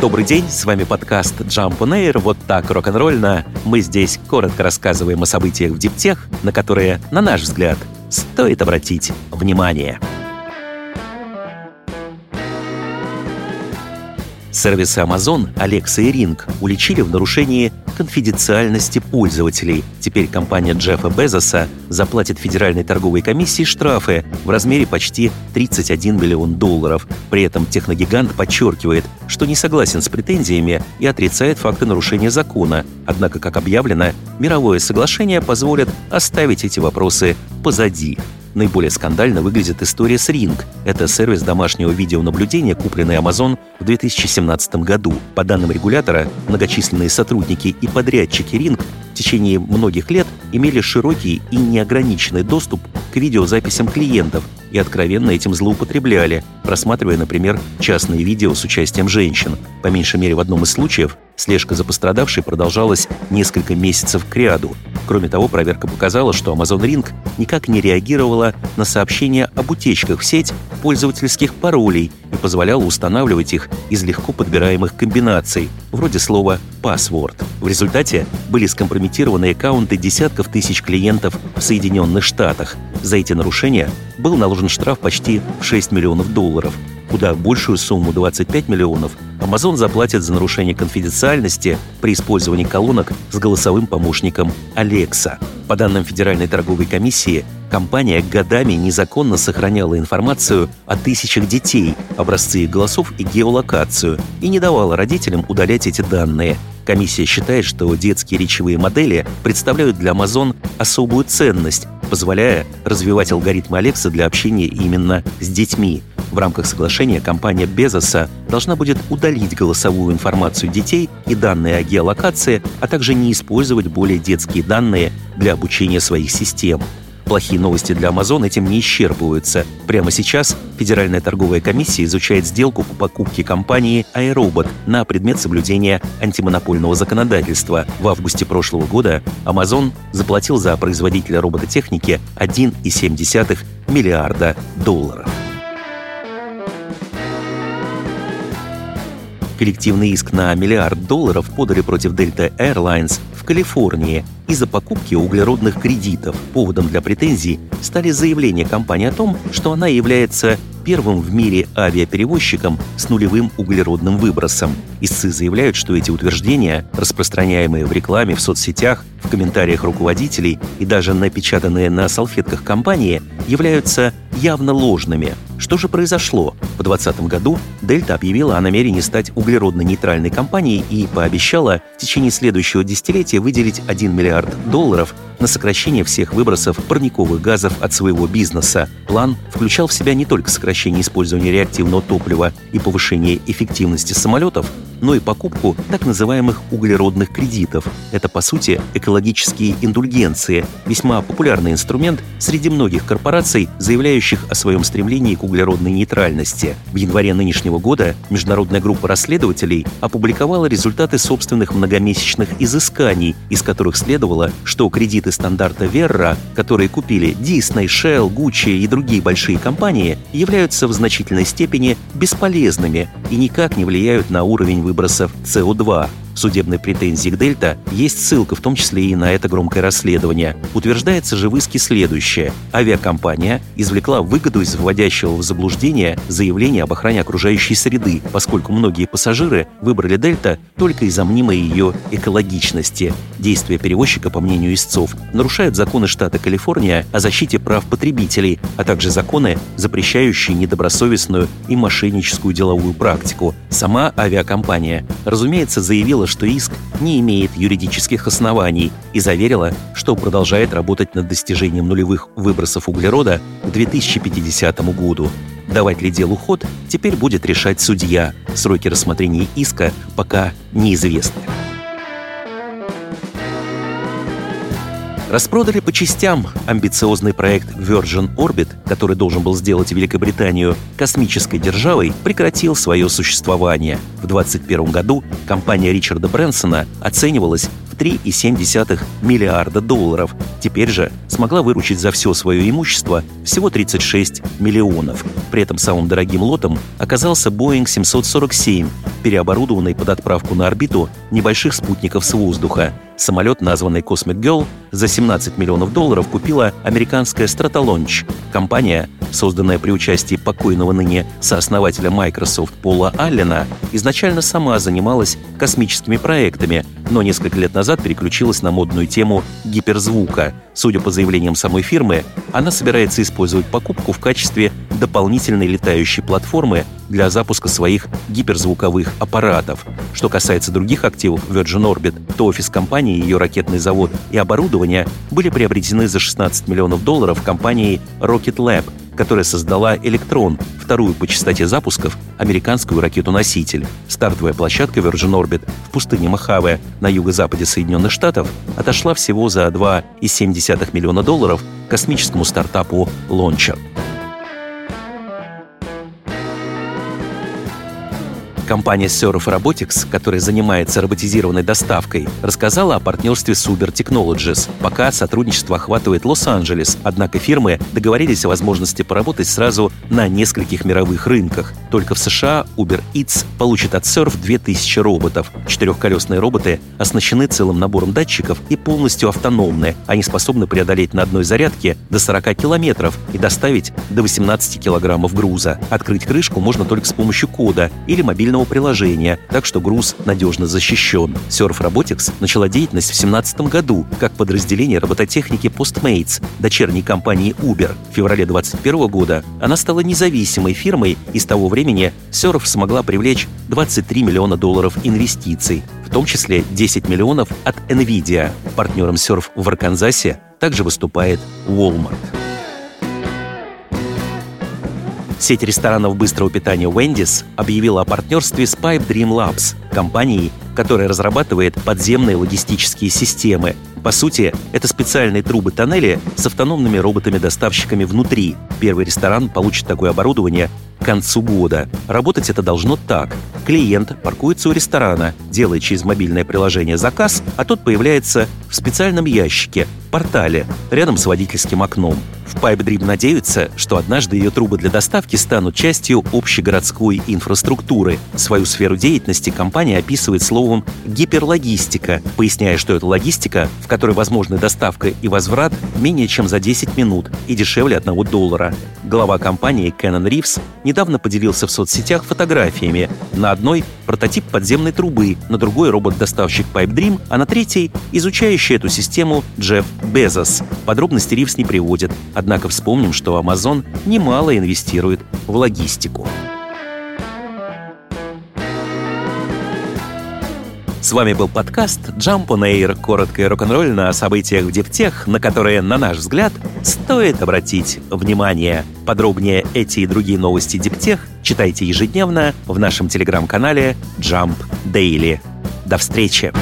Добрый день, с вами подкаст Jump on Air, вот так рок-н-ролльно. Мы здесь коротко рассказываем о событиях в диптех, на которые, на наш взгляд, стоит обратить внимание. Сервисы Amazon, Alexa и Ring уличили в нарушении конфиденциальности пользователей. Теперь компания Джеффа Безоса заплатит Федеральной торговой комиссии штрафы в размере почти 31 миллион долларов. При этом техногигант подчеркивает, что не согласен с претензиями и отрицает факты нарушения закона. Однако, как объявлено, мировое соглашение позволит оставить эти вопросы позади. Наиболее скандально выглядит история с Ring. Это сервис домашнего видеонаблюдения, купленный Amazon в 2017 году. По данным регулятора, многочисленные сотрудники и подрядчики Ring в течение многих лет имели широкий и неограниченный доступ к видеозаписям клиентов и откровенно этим злоупотребляли, просматривая, например, частные видео с участием женщин. По меньшей мере в одном из случаев слежка за пострадавшей продолжалась несколько месяцев к ряду. Кроме того, проверка показала, что Amazon Ring никак не реагировала на сообщения об утечках в сеть пользовательских паролей и позволяла устанавливать их из легко подбираемых комбинаций, вроде слова «password». В результате были скомпрометированы аккаунты десятков тысяч клиентов в Соединенных Штатах. За эти нарушения был наложен штраф почти в 6 миллионов долларов. Куда большую сумму 25 миллионов Amazon заплатит за нарушение конфиденциальности при использовании колонок с голосовым помощником Alexa. По данным Федеральной торговой комиссии, компания годами незаконно сохраняла информацию о тысячах детей, образцы их голосов и геолокацию, и не давала родителям удалять эти данные. Комиссия считает, что детские речевые модели представляют для Amazon особую ценность, позволяя развивать алгоритмы Alexa для общения именно с детьми. В рамках соглашения компания Безоса должна будет удалить голосовую информацию детей и данные о геолокации, а также не использовать более детские данные для обучения своих систем. Плохие новости для Amazon этим не исчерпываются. Прямо сейчас Федеральная торговая комиссия изучает сделку по покупке компании iRobot на предмет соблюдения антимонопольного законодательства. В августе прошлого года Amazon заплатил за производителя робототехники 1,7 миллиарда долларов. Коллективный иск на миллиард долларов подали против Delta Airlines в Калифорнии из-за покупки углеродных кредитов. Поводом для претензий стали заявления компании о том, что она является первым в мире авиаперевозчиком с нулевым углеродным выбросом. Истцы заявляют, что эти утверждения, распространяемые в рекламе, в соцсетях, в комментариях руководителей и даже напечатанные на салфетках компании, являются явно ложными. Что же произошло? В 2020 году Дельта объявила о намерении стать углеродно-нейтральной компанией и пообещала в течение следующего десятилетия выделить 1 миллиард долларов на сокращение всех выбросов парниковых газов от своего бизнеса. План включал в себя не только сокращение использования реактивного топлива и повышение эффективности самолетов, но и покупку так называемых углеродных кредитов. Это, по сути, экологические индульгенции, весьма популярный инструмент среди многих корпораций, заявляющих о своем стремлении к углеродной нейтральности. В январе нынешнего года международная группа расследователей опубликовала результаты собственных многомесячных изысканий, из которых следовало, что кредиты стандарта Верра, которые купили Disney, Shell, Gucci и другие большие компании, являются в значительной степени бесполезными и никак не влияют на уровень выбросов СО2 судебной претензии к Дельта есть ссылка, в том числе и на это громкое расследование. Утверждается же в иске следующее. Авиакомпания извлекла выгоду из вводящего в заблуждение заявления об охране окружающей среды, поскольку многие пассажиры выбрали Дельта только из-за мнимой ее экологичности. Действия перевозчика, по мнению истцов, нарушают законы штата Калифорния о защите прав потребителей, а также законы, запрещающие недобросовестную и мошенническую деловую практику. Сама авиакомпания, разумеется, заявила, что иск не имеет юридических оснований и заверила, что продолжает работать над достижением нулевых выбросов углерода к 2050 году. Давать ли делу ход, теперь будет решать судья. Сроки рассмотрения иска пока неизвестны. Распродали по частям амбициозный проект Virgin Orbit, который должен был сделать Великобританию космической державой, прекратил свое существование. В 2021 году компания Ричарда Брэнсона оценивалась 3,7 миллиарда долларов. Теперь же смогла выручить за все свое имущество всего 36 миллионов. При этом самым дорогим лотом оказался Boeing 747, переоборудованный под отправку на орбиту небольших спутников с воздуха. Самолет, названный Cosmic Girl, за 17 миллионов долларов купила американская Stratolaunch. Компания, созданная при участии покойного ныне сооснователя Microsoft Пола Аллена, изначально сама занималась космическими проектами, но несколько лет назад переключилась на модную тему гиперзвука. Судя по заявлениям самой фирмы, она собирается использовать покупку в качестве дополнительной летающей платформы для запуска своих гиперзвуковых аппаратов. Что касается других активов Virgin Orbit, то офис компании, ее ракетный завод и оборудование были приобретены за 16 миллионов долларов компанией Rocket Lab, которая создала «Электрон», вторую по частоте запусков американскую ракету-носитель. Стартовая площадка Virgin Orbit в пустыне Мохаве на юго-западе Соединенных Штатов отошла всего за 2,7 миллиона долларов космическому стартапу Launcher. Компания Surf Robotics, которая занимается роботизированной доставкой, рассказала о партнерстве с Uber Technologies. Пока сотрудничество охватывает Лос-Анджелес, однако фирмы договорились о возможности поработать сразу на нескольких мировых рынках. Только в США Uber Eats получит от Surf 2000 роботов. Четырехколесные роботы оснащены целым набором датчиков и полностью автономны. Они способны преодолеть на одной зарядке до 40 километров и доставить до 18 килограммов груза. Открыть крышку можно только с помощью кода или мобильного мобильного приложения, так что груз надежно защищен. Surf Robotics начала деятельность в 2017 году как подразделение робототехники Postmates, дочерней компании Uber. В феврале 2021 года она стала независимой фирмой, и с того времени Surf смогла привлечь 23 миллиона долларов инвестиций, в том числе 10 миллионов от NVIDIA. Партнером Surf в Арканзасе также выступает Walmart. Сеть ресторанов быстрого питания Wendy's объявила о партнерстве с Pipe Dream Labs, компанией, которая разрабатывает подземные логистические системы. По сути, это специальные трубы-тоннели с автономными роботами-доставщиками внутри. Первый ресторан получит такое оборудование к концу года. Работать это должно так. Клиент паркуется у ресторана, делает через мобильное приложение заказ, а тот появляется в специальном ящике, портале, рядом с водительским окном. В Pipe Dream надеются, что однажды ее трубы для доставки станут частью общегородской инфраструктуры. Свою сферу деятельности компания описывает словом «гиперлогистика», поясняя, что это логистика, в которой возможны доставка и возврат менее чем за 10 минут и дешевле 1 доллара. Глава компании Кеннон Ривз недавно поделился в соцсетях фотографиями. На одной — прототип подземной трубы, на другой — робот-доставщик Pipe Dream, а на третьей — изучающий эту систему Джефф Безос. Подробности Ривз не приводит, однако вспомним, что Amazon немало инвестирует в логистику. С вами был подкаст Jump on Air, коротко и рок-н-ролльно о событиях в Дептех, на которые, на наш взгляд, стоит обратить внимание. Подробнее эти и другие новости Дептех читайте ежедневно в нашем телеграм-канале Jump Daily. До встречи!